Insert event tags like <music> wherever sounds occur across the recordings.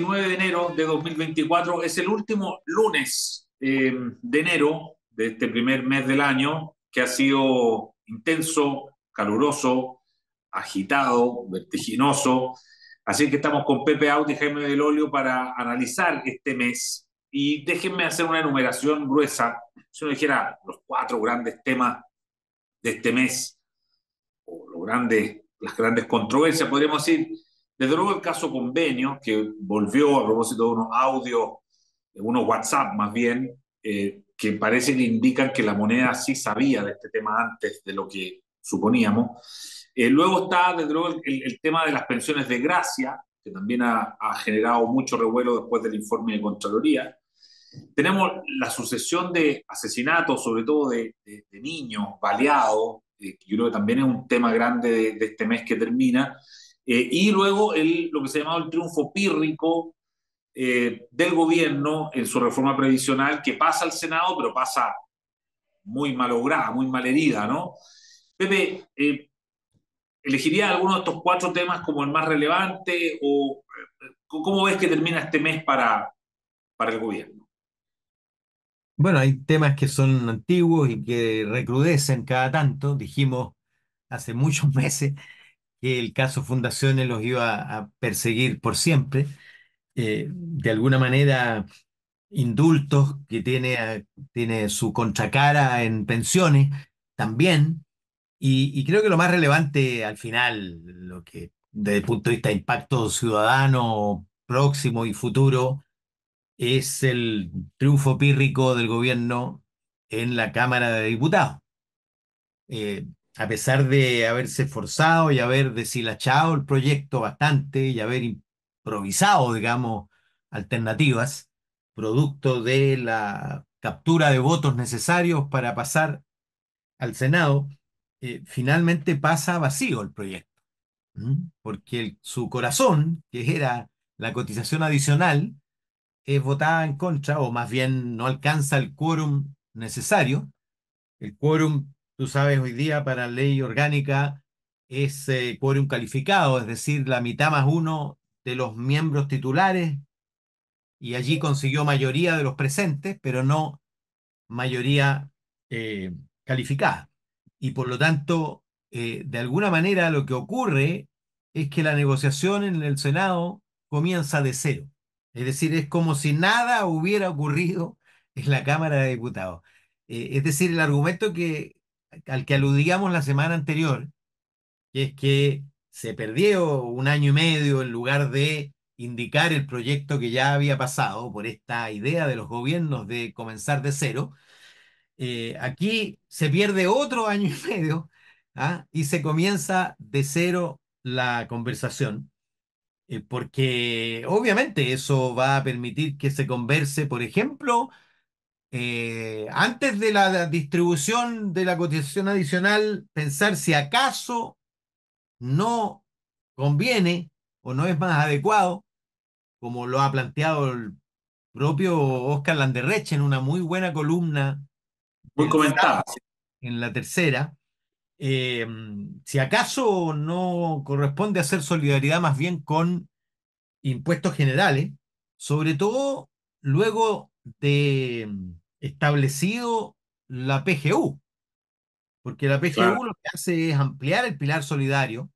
29 de enero de 2024. Es el último lunes eh, de enero de este primer mes del año que ha sido intenso, caluroso, agitado, vertiginoso. Así que estamos con Pepe Audi y Jaime del para analizar este mes. Y déjenme hacer una enumeración gruesa. Si uno dijera los cuatro grandes temas de este mes, o los grandes, las grandes controversias, podríamos decir, desde luego el caso convenio, que volvió a propósito de unos audios, de unos WhatsApp más bien, eh, que parece que indican que la moneda sí sabía de este tema antes de lo que suponíamos. Eh, luego está, desde luego, el, tema de las pensiones de gracia, que también ha, generado mucho revuelo después del informe de Contraloría. Tenemos la sucesión de asesinatos, sobre todo de, niños baleados, eh, yo creo que también es un tema grande de, de este mes que termina. Eh, y luego el, lo que se llamaba el triunfo pírrico eh, del gobierno en su reforma previsional, que pasa al Senado, pero pasa muy malograda, muy malherida, ¿no? Pepe, eh, ¿elegiría alguno de estos cuatro temas como el más relevante o cómo ves que termina este mes para, para el gobierno? Bueno, hay temas que son antiguos y que recrudecen cada tanto. Dijimos hace muchos <laughs> meses que el caso Fundaciones los iba a perseguir por siempre. Eh, de alguna manera, indultos que tiene, tiene su contracara en pensiones también. Y, creo que lo más relevante al final, lo que desde el punto de vista de impacto ciudadano próximo y futuro, es el triunfo pírrico del gobierno en la Cámara de Diputados. Eh, a pesar de haberse esforzado y haber deshilachado el proyecto bastante y haber improvisado, digamos, alternativas, producto de la captura de votos necesarios para pasar al Senado, eh, finalmente pasa vacío el proyecto, porque su corazón, que era la cotización adicional, es votada en contra, o más bien no alcanza el quórum necesario. El quórum Tú sabes, hoy día para ley orgánica es eh, quórum calificado, es decir, la mitad más uno de los miembros titulares, y allí consiguió mayoría de los presentes, pero no mayoría eh, calificada. Y por lo tanto, eh, de alguna manera lo que ocurre es que la negociación en el Senado comienza de cero. Es decir, es como si nada hubiera ocurrido en la Cámara de Diputados. es decir, el argumento que al que aludíamos la semana anterior, que es que se perdió un año y medio en lugar de indicar el proyecto que ya había pasado por esta idea de los gobiernos de comenzar de cero, eh, aquí se pierde otro año y medio ¿ah? y se comienza de cero la conversación, eh, porque obviamente eso va a permitir que se converse, por ejemplo, eh, antes de la distribución de la cotización adicional, pensar si acaso no conviene o no es más adecuado, como lo ha planteado el propio Oscar Landerreche en una muy buena columna. Muy comentada. En la tercera. Eh, si acaso no corresponde hacer solidaridad más bien con impuestos generales, sobre todo luego de mm, establecido la PGU, porque la PGU lo que hace es ampliar el pilar solidario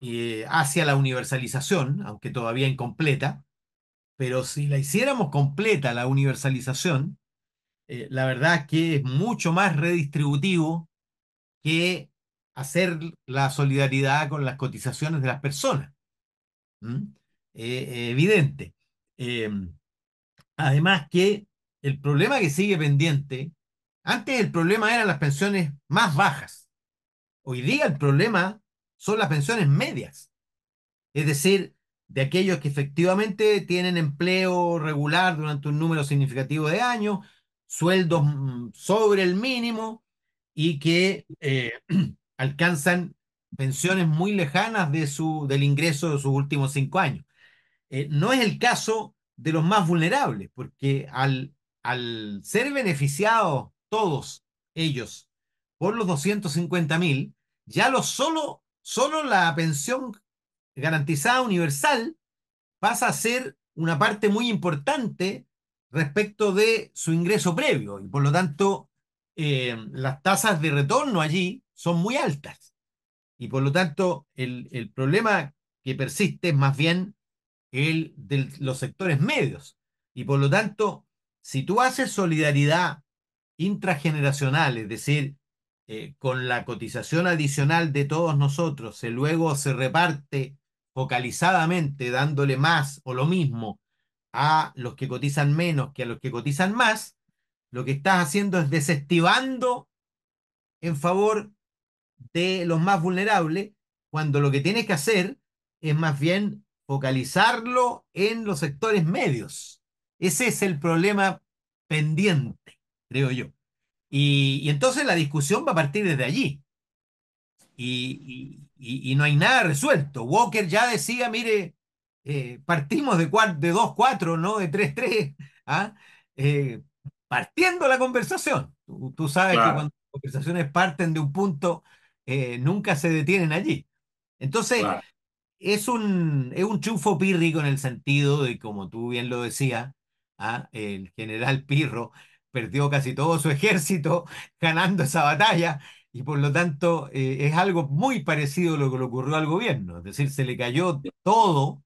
eh, hacia la universalización, aunque todavía incompleta, pero si la hiciéramos completa la universalización, eh, la verdad es que es mucho más redistributivo que hacer la solidaridad con las cotizaciones de las personas. Eh, evidente. Em, Además que el problema que sigue pendiente, antes el problema eran las pensiones más bajas. Hoy día el problema son las pensiones medias. Es decir, de aquellos que efectivamente tienen empleo regular durante un número significativo de años, sueldos mm, sobre el mínimo y que eh, <clears throat> alcanzan pensiones muy lejanas de su, del ingreso de sus últimos cinco años. Eh, no es el caso de los más vulnerables, porque al, al ser beneficiados todos ellos por los 250 mil, ya lo solo, solo la pensión garantizada universal pasa a ser una parte muy importante respecto de su ingreso previo y por lo tanto eh, las tasas de retorno allí son muy altas. Y por lo tanto el, el problema que persiste es más bien el de los sectores medios. Y por lo tanto, si tú haces solidaridad intrageneracional, es decir, eh, con la cotización adicional de todos nosotros, se luego se reparte focalizadamente dándole más o lo mismo a los que cotizan menos que a los que cotizan más, lo que estás haciendo es desestivando en favor de los más vulnerables, cuando lo que tienes que hacer es más bien focalizarlo en los sectores medios. Ese es el problema pendiente, creo yo. Y, entonces la discusión va a partir desde allí. Y, no hay nada resuelto. Walker ya decía, mire, eh, partimos de, de 2-4, no de 3-3, ¿ah? eh, partiendo la conversación. Tú, sabes que cuando las conversaciones parten de un punto, eh, nunca se detienen allí. Entonces, es un, es un chufo pírrico en el sentido de, como tú bien lo decías, ¿ah? el general Pirro perdió casi todo su ejército <laughs> ganando esa batalla y por lo tanto eh, es algo muy parecido a lo que le ocurrió al gobierno, es decir, se le cayó todo,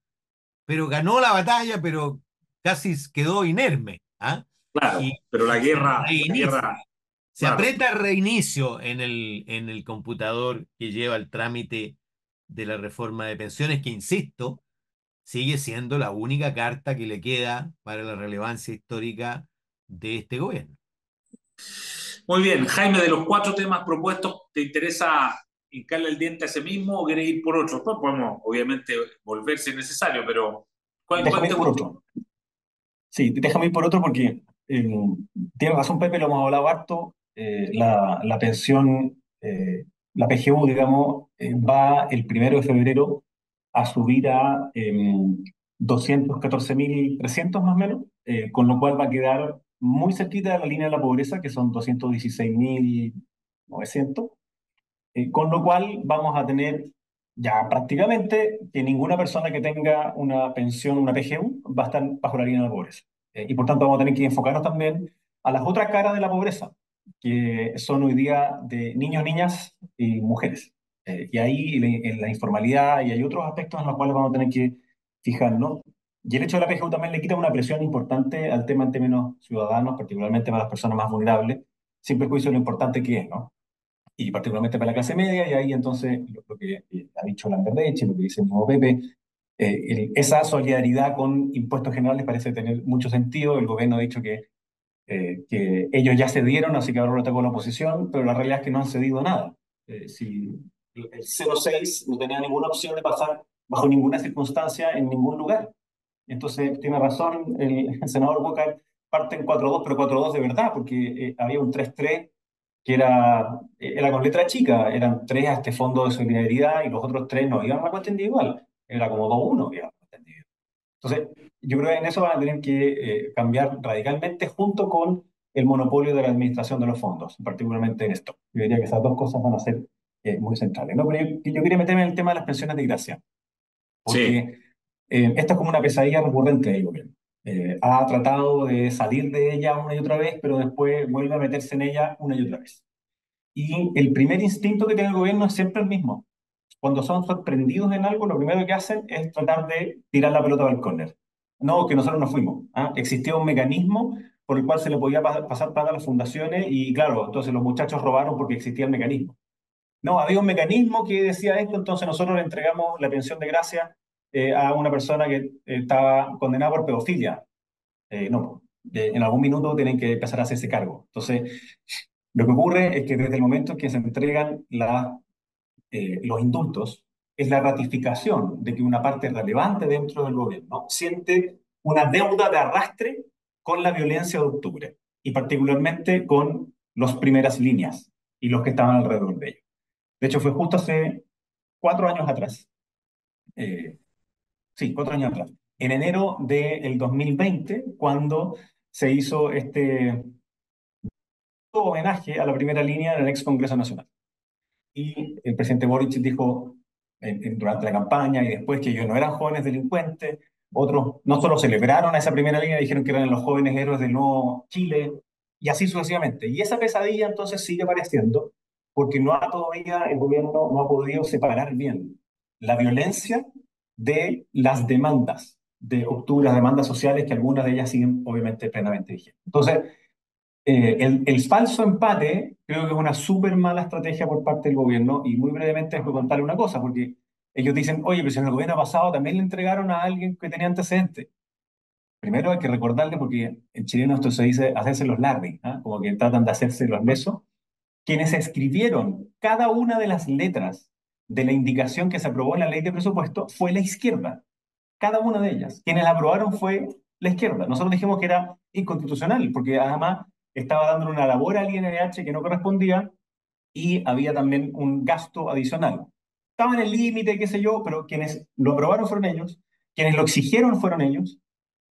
pero ganó la batalla, pero casi quedó inerme. ¿ah? Claro, pero la guerra, se aprieta el reinicio en el, en el computador que lleva el trámite de la reforma de pensiones, que insisto, sigue siendo la única carta que le queda para la relevancia histórica de este gobierno. Muy bien, Jaime, de los cuatro temas propuestos, ¿te interesa hincarle el diente a ese mismo o quieres ir por otro? Pues podemos, obviamente, volver si es necesario, pero ¿cuál, déjame por otro. Sí, déjame ir por otro porque eh, tiene razón Pepe, lo hemos hablado harto, eh, la, la, pensión eh, la PGU, digamos, eh, va el primero de febrero a subir a 214.300 em, más o menos, eh, con lo cual va a quedar muy cerquita de la línea de la pobreza, que son 216.900, eh, con lo cual vamos a tener ya prácticamente que ninguna persona que tenga una pensión, una PGU, va a estar bajo la línea de la pobreza. y por tanto vamos a tener que enfocarnos también a las otras caras de la pobreza, que son hoy día de niños, niñas y mujeres. Eh, y ahí en la informalidad y hay otros aspectos en los cuales vamos a tener que fijarnos. Y el hecho de la PGU también le quita una presión importante al tema en términos ciudadanos, particularmente para las personas más vulnerables, sin perjuicio de lo importante que es, ¿no? Y particularmente para la clase media, y ahí entonces lo, que ha dicho Lamberdeche, lo que dice el mismo Pepe, eh, esa solidaridad con impuestos generales parece tener mucho sentido. El gobierno ha dicho que eh, que ellos ya cedieron, así que ahora lo tengo la oposición, pero la realidad es que no han cedido nada. Eh, si el 06 no tenía ninguna opción de pasar bajo ninguna circunstancia en ningún lugar. Entonces, tiene razón el, <laughs> senador Boca, parte en 4-2, pero 4-2 de verdad, porque eh, había un 3-3 que era, era con letra chica, eran tres a este fondo de solidaridad y los otros tres no iban a la cuenta individual, era como 2-1, digamos. Entonces, yo creo que en eso van a tener que eh, cambiar radicalmente junto con el monopolio de la administración de los fondos, particularmente en esto. Yo diría que esas dos cosas van a ser eh, muy centrales. ¿no? Pero yo, quería meterme en el tema de las pensiones de gracia, porque eh, esta es como una pesadilla recurrente del gobierno. ha tratado de salir de ella una y otra vez, pero después vuelve a meterse en ella una y otra vez. Y el primer instinto que tiene el gobierno es siempre el mismo, cuando son sorprendidos en algo, lo primero que hacen es tratar de tirar la pelota del córner. No, que nosotros no fuimos. ¿ah? Existía un mecanismo por el cual se le podía pasar plata a las fundaciones y claro, entonces los muchachos robaron porque existía el mecanismo. No, había un mecanismo que decía esto, entonces nosotros le entregamos la pensión de gracia eh, a una persona que eh, estaba condenada por pedofilia. Eh, no, en algún minuto tienen que empezar a hacerse cargo. Entonces, lo que ocurre es que desde el momento en que se entregan la eh, los indultos es la ratificación de que una parte relevante dentro del gobierno siente una deuda de arrastre con la violencia de octubre y particularmente con las primeras líneas y los que estaban alrededor de ellos. De hecho, fue justo hace cuatro años atrás, eh, sí, cuatro años atrás, en enero del 2020, cuando se hizo este homenaje a la primera línea del ex Congreso Nacional. Y el presidente Boric dijo durante la campaña y después que ellos no eran jóvenes delincuentes, otros no solo celebraron a esa primera línea, dijeron que eran los jóvenes héroes del nuevo Chile, y así sucesivamente. Y esa pesadilla entonces sigue apareciendo porque no ha todavía el gobierno no ha podido separar bien la violencia de las demandas de octubre, las demandas sociales, que algunas de ellas siguen obviamente plenamente vigentes. Entonces, eh, el, el, falso empate creo que es una súper mala estrategia por parte del gobierno y muy brevemente voy a contarle una cosa, porque ellos dicen, oye, pero si en el gobierno pasado también le entregaron a alguien que tenía antecedentes. Primero hay que recordarle, porque en chileno esto se dice hacerse los larry, ¿ah? como que tratan de hacerse los lesos, quienes escribieron cada una de las letras de la indicación que se aprobó en la ley de presupuesto fue la izquierda. Cada una de ellas. Quienes la aprobaron fue la izquierda. Nosotros dijimos que era inconstitucional, porque además estaba dando una labor al INDH que no correspondía y había también un gasto adicional. Estaba en el límite, qué sé yo, pero quienes lo aprobaron fueron ellos, quienes lo exigieron fueron ellos,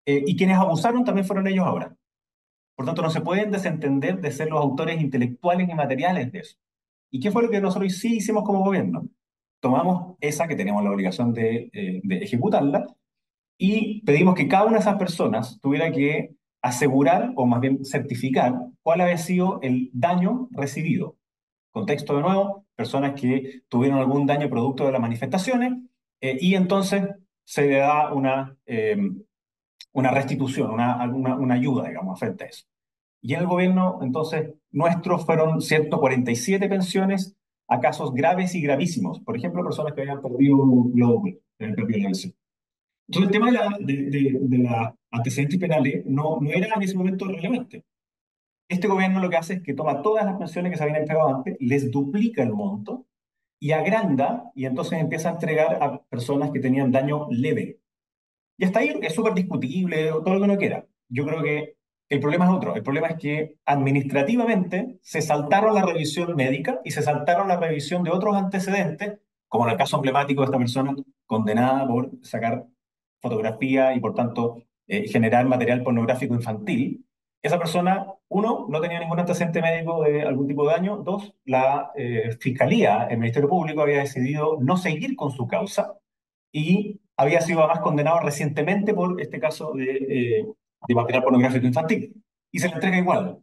eh, y quienes abusaron también fueron ellos ahora. Por tanto, no se pueden desentender de ser los autores intelectuales y materiales de eso. ¿Y qué fue lo que nosotros sí hicimos como gobierno? tomamos esa que teníamos la obligación de, eh, de ejecutarla y pedimos que cada una de esas personas tuviera que asegurar o más bien certificar cuál había sido el daño recibido. Contexto de nuevo, personas que tuvieron algún daño producto de las manifestaciones eh, y entonces se le da una, eh, una restitución, una, una, una, ayuda, digamos, frente a eso. Y en el gobierno, entonces, nuestros fueron 147 pensiones a casos graves y gravísimos. Por ejemplo, personas que habían perdido un globo en el violencia. Entonces, el tema de la, de, de, la antecedentes penales no, no era en ese momento relevante. Este gobierno lo que hace es que toma todas las pensiones que se habían entregado antes, les duplica el monto y agranda, y entonces empieza a entregar a personas que tenían daño leve. Y hasta ahí es súper discutible, todo lo que uno quiera. Yo creo que el problema es otro. El problema es que administrativamente se saltaron la revisión médica y se saltaron la revisión de otros antecedentes, como en el caso emblemático de esta persona condenada por sacar fotografía y por tanto eh, generar material pornográfico infantil. Esa persona, uno, no tenía ningún antecedente médico de algún tipo de daño. Dos, la eh, Fiscalía, el Ministerio Público había decidido no seguir con su causa y había sido además condenado recientemente por este caso de eh, de material pornográfico infantil. Y se le entrega igual.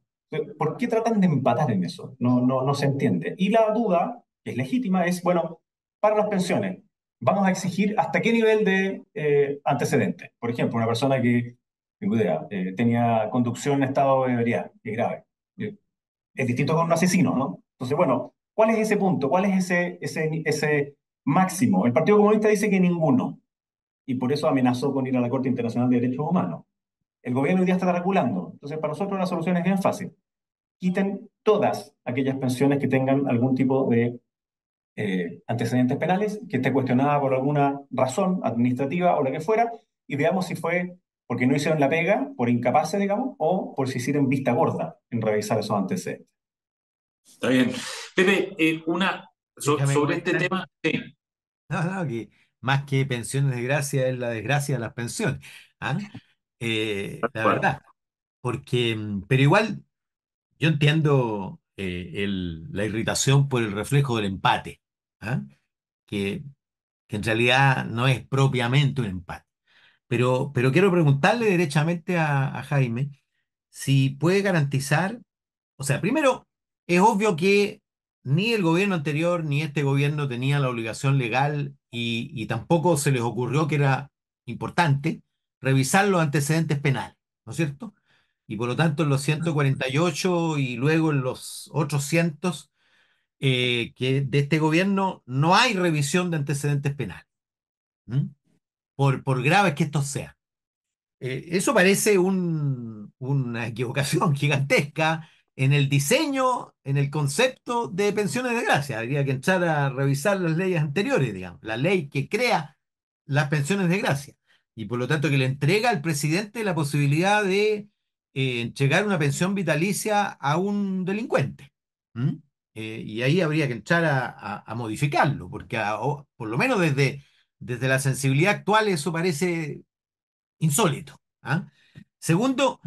¿Por qué tratan de empatar en eso? No, no, no se entiende. Y la duda, que es legítima, es, bueno, para las pensiones, vamos a exigir hasta qué nivel de eh, antecedentes. Por ejemplo, una persona que, eh, tenía conducción en estado de ebriedad, que es grave. Eh, es distinto con un asesino, ¿no? Entonces, bueno, ¿cuál es ese punto? ¿Cuál es ese, ese, ese máximo? El Partido Comunista dice que ninguno. Y por eso amenazó con ir a la Corte Internacional de Derechos Humanos. El gobierno hoy día está regulando. Entonces, para nosotros la solución es bien fácil. Quiten todas aquellas pensiones que tengan algún tipo de eh, antecedentes penales, que esté cuestionada por alguna razón administrativa o lo que fuera, y veamos si fue porque no hicieron la pega, por incapaces, digamos, o por si hicieron vista gorda en revisar esos antecedentes. Está bien. Pepe, eh, una sobre este tema. No, no, que más que pensiones de gracia es la desgracia de las pensiones. ¿ah? Eh, la verdad. Porque, pero igual, yo entiendo eh, el- la irritación por el reflejo del empate, ¿ah? Que, que en realidad no es propiamente un empate. Pero, pero quiero preguntarle derechamente a, a Jaime si puede garantizar, o sea, primero, es obvio que ni el gobierno anterior ni este gobierno tenía la obligación legal y, y tampoco se les ocurrió que era importante revisar los antecedentes penales, ¿no es cierto? Y por lo tanto en los 148 y luego en los otros cientos eh, que de este gobierno no hay revisión de antecedentes penales, por, por graves que estos sean. Eh, eso parece un, una equivocación <laughs> gigantesca en el diseño, en el concepto de pensiones de gracia. Habría que entrar a revisar las leyes anteriores, digamos, la ley que crea las pensiones de gracia y por lo tanto que le entrega al presidente la posibilidad de eh, entregar una pensión vitalicia a un delincuente. Eh, y ahí habría que entrar a, a, modificarlo, porque por lo menos desde, desde la sensibilidad actual eso parece insólito. ¿ah? Segundo,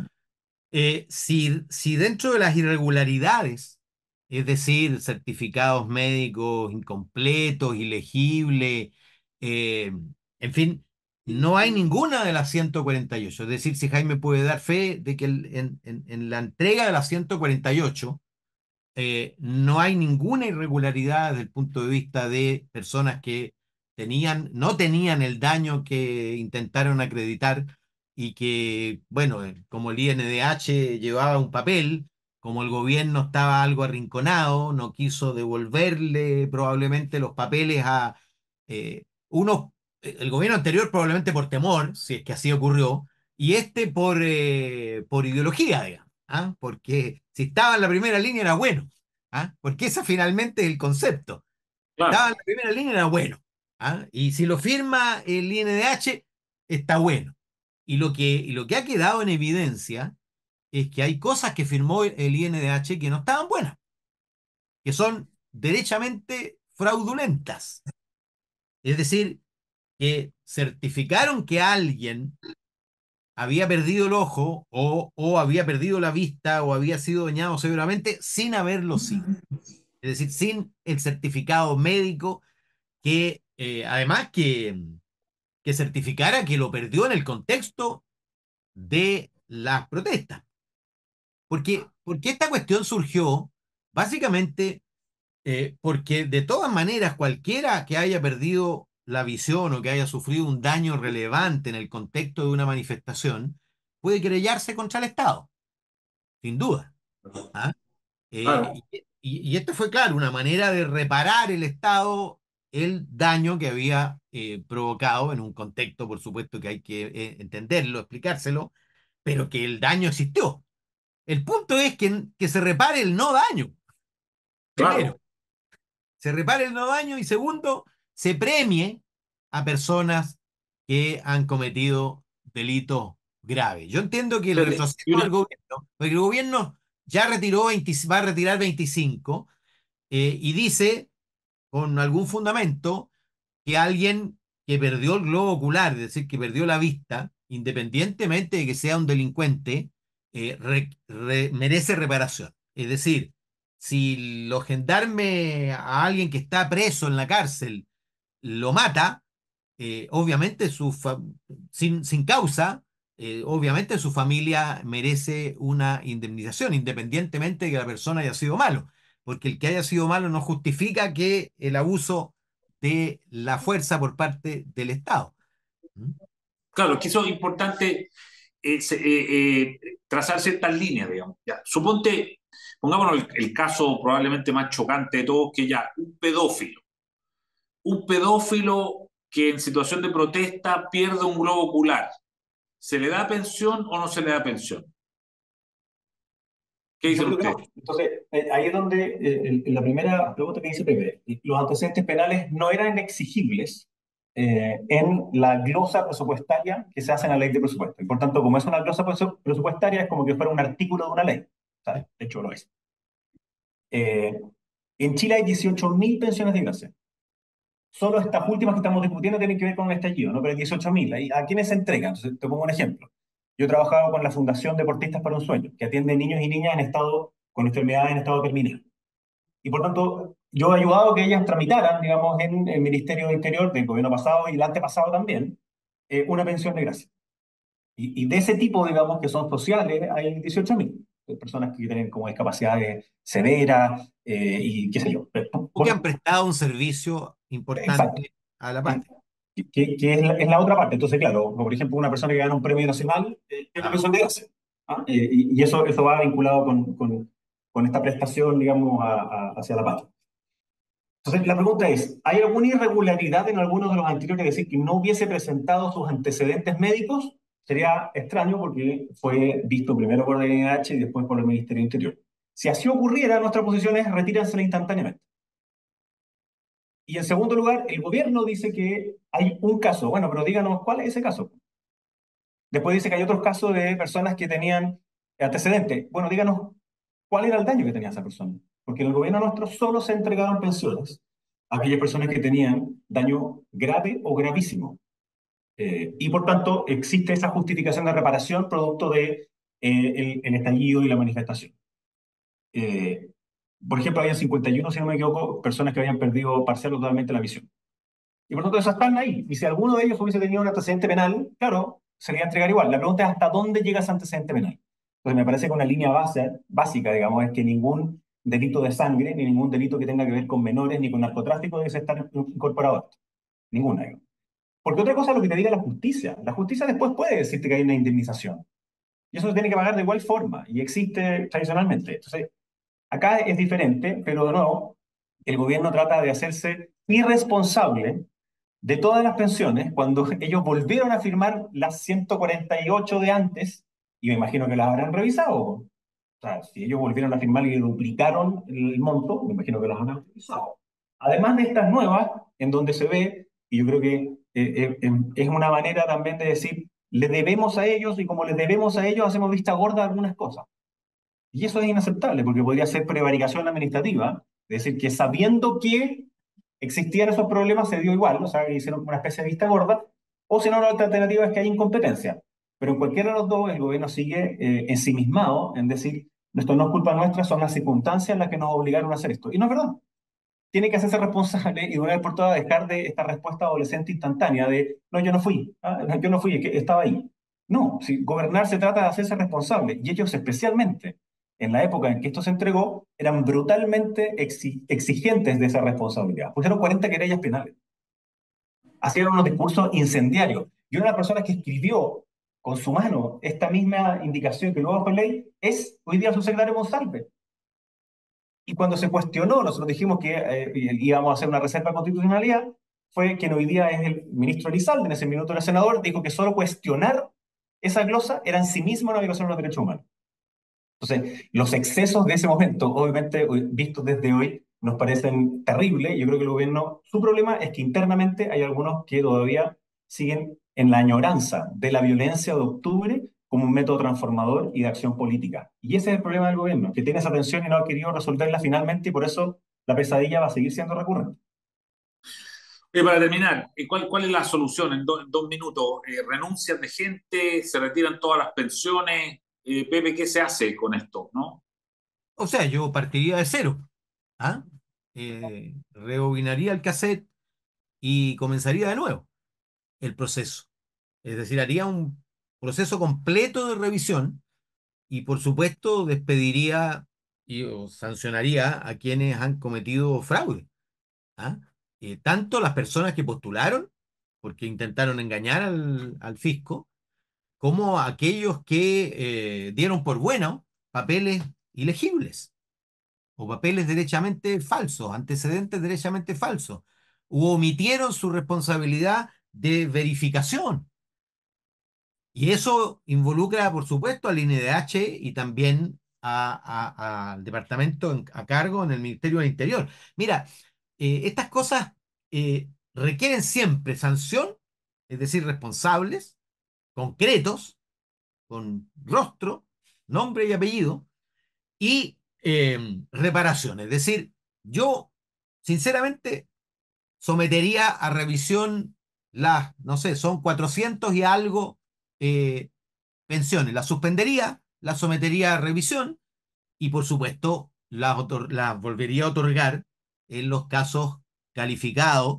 eh, si, si dentro de las irregularidades, es decir, certificados médicos incompletos, ilegibles, en fin, no hay ninguna de las 148. Es decir, si Jaime puede dar fe de que en, en, la entrega de las 148 eh, no hay ninguna irregularidad desde el punto de vista de personas que tenían, no tenían el daño que intentaron acreditar y que, bueno, eh, como el INDH llevaba un papel, como el gobierno estaba algo arrinconado, no quiso devolverle probablemente los papeles a eh, unos el gobierno anterior probablemente por temor, si es que así ocurrió, y este por, por ideología, digamos, ¿ah? porque si estaba en la primera línea era bueno, ¿ah? porque ese finalmente es el concepto. Estaba en la primera línea era bueno, ¿ah? y si lo firma el INDH, está bueno. Y lo, que, y lo que ha quedado en evidencia es que hay cosas que firmó el INDH que no estaban buenas, que son derechamente fraudulentas. Es decir, que certificaron que alguien había perdido el ojo o, o, había perdido la vista o había sido dañado severamente sin haberlo sido. Es decir, sin el certificado médico que eh, además que, que certificara que lo perdió en el contexto de las protestas. Porque, porque esta cuestión surgió básicamente eh, porque de todas maneras cualquiera que haya perdido la visión o que haya sufrido un daño relevante en el contexto de una manifestación, puede querellarse contra el Estado, sin duda. ¿ah? Eh, y, esto fue, claro, una manera de reparar el Estado el daño que había eh, provocado en un contexto, por supuesto, que hay que eh, entenderlo, explicárselo, pero que el daño existió. El punto es que, que se repare el no daño. Primero, se repare el no daño y segundo, se premie a personas que han cometido delitos graves. Yo entiendo que el retroceso del gobierno, el gobierno ya retiró va a retirar 25 eh, y dice con algún fundamento que alguien que perdió el globo ocular, es decir, que perdió la vista, independientemente de que sea un delincuente, eh, merece reparación. Es decir, si lo gendarme a alguien que está preso en la cárcel lo mata, eh, obviamente su sin, sin, causa, eh, obviamente su familia merece una indemnización, independientemente de que la persona haya sido malo, porque el que haya sido malo no justifica que el abuso de la fuerza por parte del Estado. ¿Mm? Claro, que eso es importante eh, trazar ciertas líneas, digamos. Ya, suponte, pongámonos el, el caso probablemente más chocante de todos, que ya un pedófilo un pedófilo que en situación de protesta pierde un globo ocular, ¿se le da pensión o no se le da pensión? ¿Qué dice usted? Entonces, eh, ahí es donde eh, la primera pregunta que dice Pepe, los antecedentes penales no eran exigibles eh, en la glosa presupuestaria que se hace en la ley de presupuesto. Y por tanto, como es una glosa presupuestaria, es como que fuera un artículo de una ley. De hecho, lo es. en Chile hay 18.000 pensiones de gracia. Solo estas últimas que estamos discutiendo tienen que ver con el estallido, ¿no? Pero hay 18.000. ¿A quiénes se entregan? Entonces, te pongo un ejemplo. Yo he trabajado con la Fundación Deportistas para un Sueño, que atiende niños y niñas en estado, con enfermedades en estado terminal. Y por tanto, yo he ayudado a que ellas tramitaran, digamos, en el Ministerio de Interior del gobierno pasado y el antepasado también, eh, una pensión de gracia. Y, y, de ese tipo, digamos, que son sociales, hay 18.000 personas que tienen como discapacidades severas eh, y qué sé yo. que han prestado un servicio importante a la parte. Que, que es, la, es, la, otra parte. Entonces, claro, por ejemplo, una persona que gana un premio nacional eh, es una persona de gracia. ¿ah? Eh, y, y, eso, eso va vinculado con, con, con esta prestación, digamos, a, a, hacia la patria. Entonces, la pregunta es, ¿hay alguna irregularidad en alguno de los anteriores? Es decir, que no hubiese presentado sus antecedentes médicos Sería extraño porque fue visto primero por el INH y después por el Ministerio Interior. Si así ocurriera, nuestra posición es retíransela instantáneamente. Y en segundo lugar, el gobierno dice que hay un caso. Bueno, pero díganos cuál es ese caso. Después dice que hay otros casos de personas que tenían antecedentes. Bueno, díganos cuál era el daño que tenía esa persona. Porque en el gobierno nuestro solo se entregaron pensiones a aquellas personas que tenían daño grave o gravísimo. Eh, y por tanto, existe esa justificación de reparación producto de eh, el, estallido y la manifestación. Eh, por ejemplo, había 51, si no me equivoco, personas que habían perdido parcial o totalmente la visión. Y por lo tanto, esas están ahí. Y si alguno de ellos hubiese tenido un antecedente penal, claro, se le iba a entregar igual. La pregunta es hasta dónde llega ese antecedente penal. Entonces, me parece que una línea base, básica, digamos, es que ningún delito de sangre, ni ningún delito que tenga que ver con menores, ni con narcotráfico debe estar incorporado a esto. Ninguna. Porque otra cosa es lo que te diga la justicia. La justicia después puede decirte que hay una indemnización. Y eso se tiene que pagar de igual forma. Y existe tradicionalmente. Entonces, acá es diferente, pero de nuevo, el gobierno trata de hacerse irresponsable de todas las pensiones cuando <laughs> ellos volvieron a firmar las 148 de antes, y me imagino que las habrán revisado. O sea, si ellos volvieron a firmar y duplicaron el monto, me imagino que las habrán revisado. Además de estas nuevas, en donde se ve, y yo creo que eh, eh, es una manera también de decir, le debemos a ellos y como les debemos a ellos hacemos vista gorda algunas cosas. Y eso es inaceptable porque podría ser prevaricación administrativa, es decir, que sabiendo que existían esos problemas se dio igual, o sea, hicieron una especie de vista gorda, o si no, la alternativa es que hay incompetencia. Pero en cualquiera de los dos, el gobierno sigue eh, ensimismado en decir, esto no es culpa nuestra, son las circunstancias las que nos obligaron a hacer esto. Y no es verdad. Tiene que hacerse responsable y de una vez por todas dejar de esta respuesta adolescente instantánea de, no, yo no fui, ¿ah? yo no fui, que estaba ahí. No, si gobernar se trata de hacerse responsable, y ellos especialmente, en la época en que esto se entregó, eran brutalmente exigentes de esa responsabilidad. Pusieron 40 querellas penales. Hacían unos discursos incendiarios. Y una de las personas que escribió con su mano esta misma indicación que luego fue ley es hoy día su secretario Monsalve. Y cuando se cuestionó, nosotros dijimos que eh, íbamos a hacer una reserva de constitucionalidad, fue quien hoy día es el ministro Elizalde, en ese minuto era senador, dijo que solo cuestionar esa glosa era en sí mismo una violación de los derechos humanos. Entonces, los excesos de ese momento, obviamente, vistos desde hoy, nos parecen terribles. Yo creo que el gobierno, su problema es que internamente hay algunos que todavía siguen en la añoranza de la violencia de octubre como un método transformador y de acción política. Y ese es el problema del gobierno, que tiene esa tensión y no ha querido resolverla finalmente y por eso la pesadilla va a seguir siendo recurrente. Y para terminar, ¿cuál, ¿cuál es la solución en, dos minutos? Eh, ¿Renuncias de gente? ¿Se retiran todas las pensiones? Eh, Pepe, ¿qué se hace con esto? ¿no? O sea, yo partiría de cero. ¿ah? Eh, rebobinaría el cassette y comenzaría de nuevo el proceso. Es decir, haría un proceso completo de revisión y por supuesto despediría y sancionaría a quienes han cometido fraude. ¿ah? Eh, tanto las personas que postularon, porque intentaron engañar al, al fisco, como aquellos que eh, dieron por bueno papeles ilegibles o papeles derechamente falsos, antecedentes derechamente falsos, u omitieron su responsabilidad de verificación. Y eso involucra, por supuesto, al INDH y también al departamento a cargo en el Ministerio del Interior. Mira, eh, estas cosas eh, requieren siempre sanción, es decir, responsables, concretos, con rostro, nombre y apellido, y em, reparación. Es decir, yo, sinceramente, sometería a revisión las, no sé, son 400 y algo eh, pensiones. Las suspendería, las sometería a revisión y, por supuesto, las, volvería a otorgar en los casos calificados.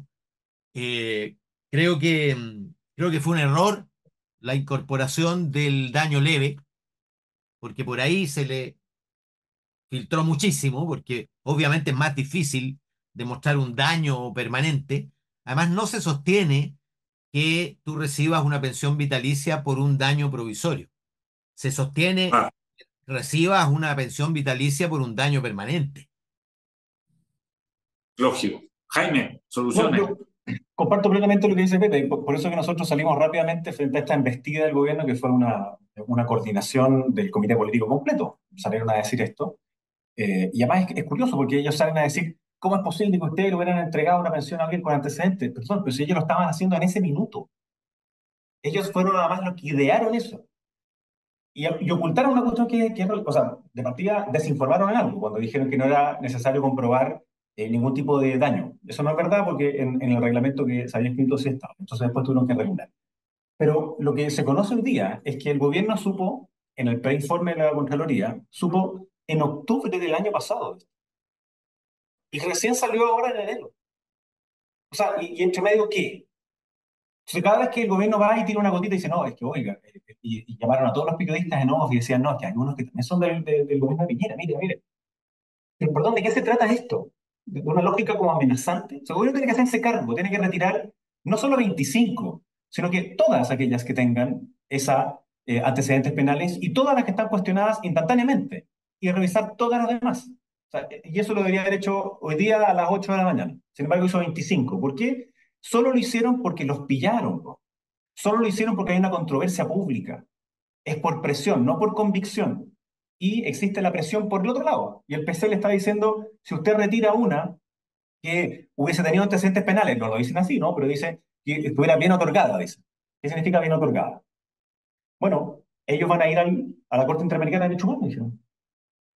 Eh, creo, que, em, creo que fue un error la incorporación del daño leve, porque por ahí se le filtró muchísimo, porque obviamente es más difícil demostrar un daño permanente. Además, no se sostiene que tú recibas una pensión vitalicia por un daño provisorio. Se sostiene ah. que recibas una pensión vitalicia por un daño permanente. Lógico. Jaime, soluciones. Comparto plenamente lo que dice Pepe, por eso que nosotros salimos rápidamente frente a esta embestida del gobierno, que fue una, una coordinación del comité político completo. Salieron a decir esto. Eh, y además es, curioso porque ellos salen a decir, ¿cómo es posible que ustedes le hubieran entregado una pensión a alguien con antecedentes? Perdón, pero si ellos lo estaban haciendo en ese minuto. Ellos fueron nada más los que idearon eso. Y, y ocultaron una cuestión que, que, o sea, de partida desinformaron en algo, cuando dijeron que no era necesario comprobar eh, ningún tipo de daño. Eso no es verdad porque en, el reglamento que se había escrito sí estaba. Entonces después tuvieron que regular. Pero lo que se conoce hoy día es que el gobierno supo, en el preinforme de la Contraloría, supo en octubre del año pasado. Y recién salió ahora en enero. O sea, ¿y, entre medio qué? Entonces, cada vez que el gobierno va y tira una gotita y dice, no, es que, oiga, eh, eh, y, llamaron a todos los periodistas en off y decían, no, es que hay unos que también son del, del, gobierno de Piñera, mire, mire. Pero, perdón, ¿de qué se trata esto? ¿De una lógica como amenazante? O sea, el gobierno tiene que hacerse cargo, tiene que retirar no solo 25, sino que todas aquellas que tengan esa eh, antecedentes penales y todas las que están cuestionadas instantáneamente y revisar todas las demás. y eso lo debería haber hecho hoy día a las 8 de la mañana. Sin embargo, hizo 25. ¿Por qué? Solo lo hicieron porque los pillaron. Solo lo hicieron porque hay una controversia pública. Es por presión, no por convicción. Y existe la presión por el otro lado. Y el PC le está diciendo, si usted retira una que hubiese tenido antecedentes penales, no lo dicen así, ¿no? Pero dice que estuviera bien otorgada, dice. ¿Qué significa bien otorgada? Bueno, ellos van a ir a la Corte Interamericana de Derechos Humanos.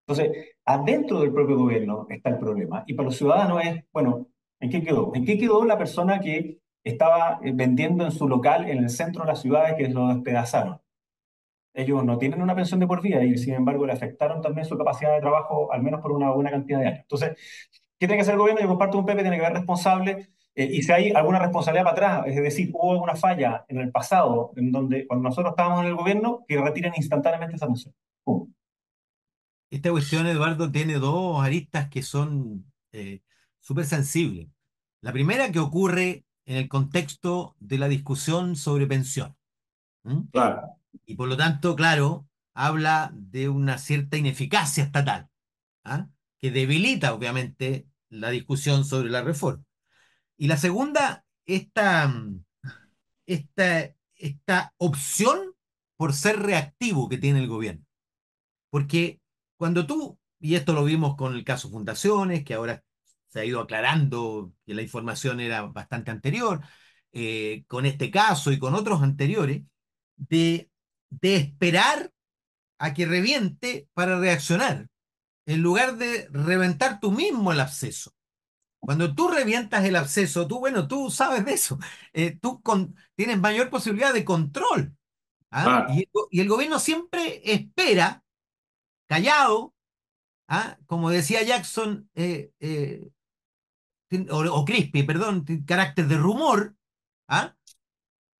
Entonces, adentro del propio gobierno está el problema. Y para los ciudadanos es, bueno, ¿en qué quedó? ¿En qué quedó la persona que estaba eh, vendiendo en su local en el centro de la ciudad que lo despedazaron? Ellos no tienen una pensión de por vida y, sin embargo, le afectaron también su capacidad de trabajo, al menos por una buena cantidad de años. Entonces, ¿qué tiene que hacer el gobierno? Yo comparto un PP, tiene que haber responsable eh, y si hay alguna responsabilidad para atrás, es decir, hubo alguna falla en el pasado, en donde cuando nosotros estábamos en el gobierno, que retiren instantáneamente esa moción. Esta cuestión, Eduardo, tiene dos aristas que son eh, súper sensibles. La primera que ocurre en el contexto de la discusión sobre pensión. Claro. Y por lo tanto, claro, habla de una cierta ineficacia estatal, ¿ah? que debilita, obviamente, la discusión sobre la reforma. Y la segunda, esta, esta, esta opción por ser reactivo que tiene el gobierno. Porque cuando tú, y esto lo vimos con el caso Fundaciones, que ahora se ha ido aclarando que la información era bastante anterior, eh, con este caso y con otros anteriores, de, de esperar a que reviente para reaccionar, en lugar de reventar tú mismo el absceso. Cuando tú revientas el absceso, tú, bueno, tú sabes de eso, eh, tú tienes mayor posibilidad de control. ¿ah? Y, el gobierno siempre espera, callado, ¿ah? como decía Jackson, eh, eh, o, Crispy, perdón, carácter de rumor. ¿ah?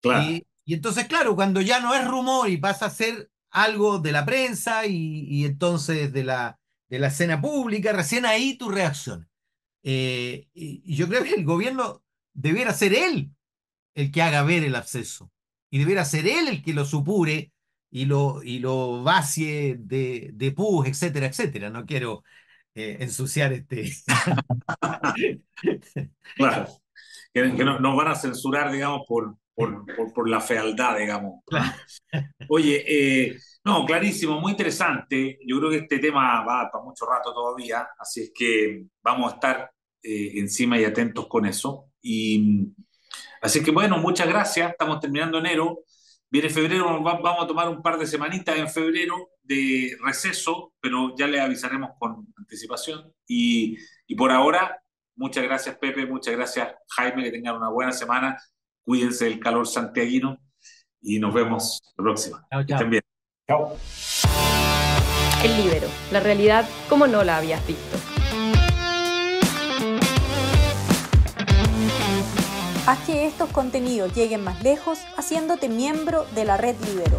Y, entonces, claro, cuando ya no es rumor y pasa a ser algo de la prensa y, y entonces de la, de la escena pública, recién ahí tu reacción. Eh, y, yo creo que el gobierno debiera ser él el que haga ver el acceso y debiera ser él el que lo supure y lo, y lo vacie de, de pus, etcétera, etcétera. No quiero eh, ensuciar este. <laughs> claro, que, no, nos van a censurar, digamos, por, <laughs> por, por, la fealdad, digamos. Oye, eh, no, clarísimo, muy interesante. Yo creo que este tema va para mucho rato todavía, así es que vamos a estar eh, encima y atentos con eso. Y así que bueno, muchas gracias. Estamos terminando enero. Viene febrero, vamos a tomar un par de semanitas en febrero de receso, pero ya le avisaremos con anticipación. Y, y por ahora, muchas gracias Pepe, muchas gracias Jaime, que tengan una buena semana. Cuídense del calor santiaguino y nos vemos la próxima. Chao, bien. Chao. El libero, la realidad como no la habías visto. Haz que estos contenidos lleguen más lejos haciéndote miembro de la red Libero.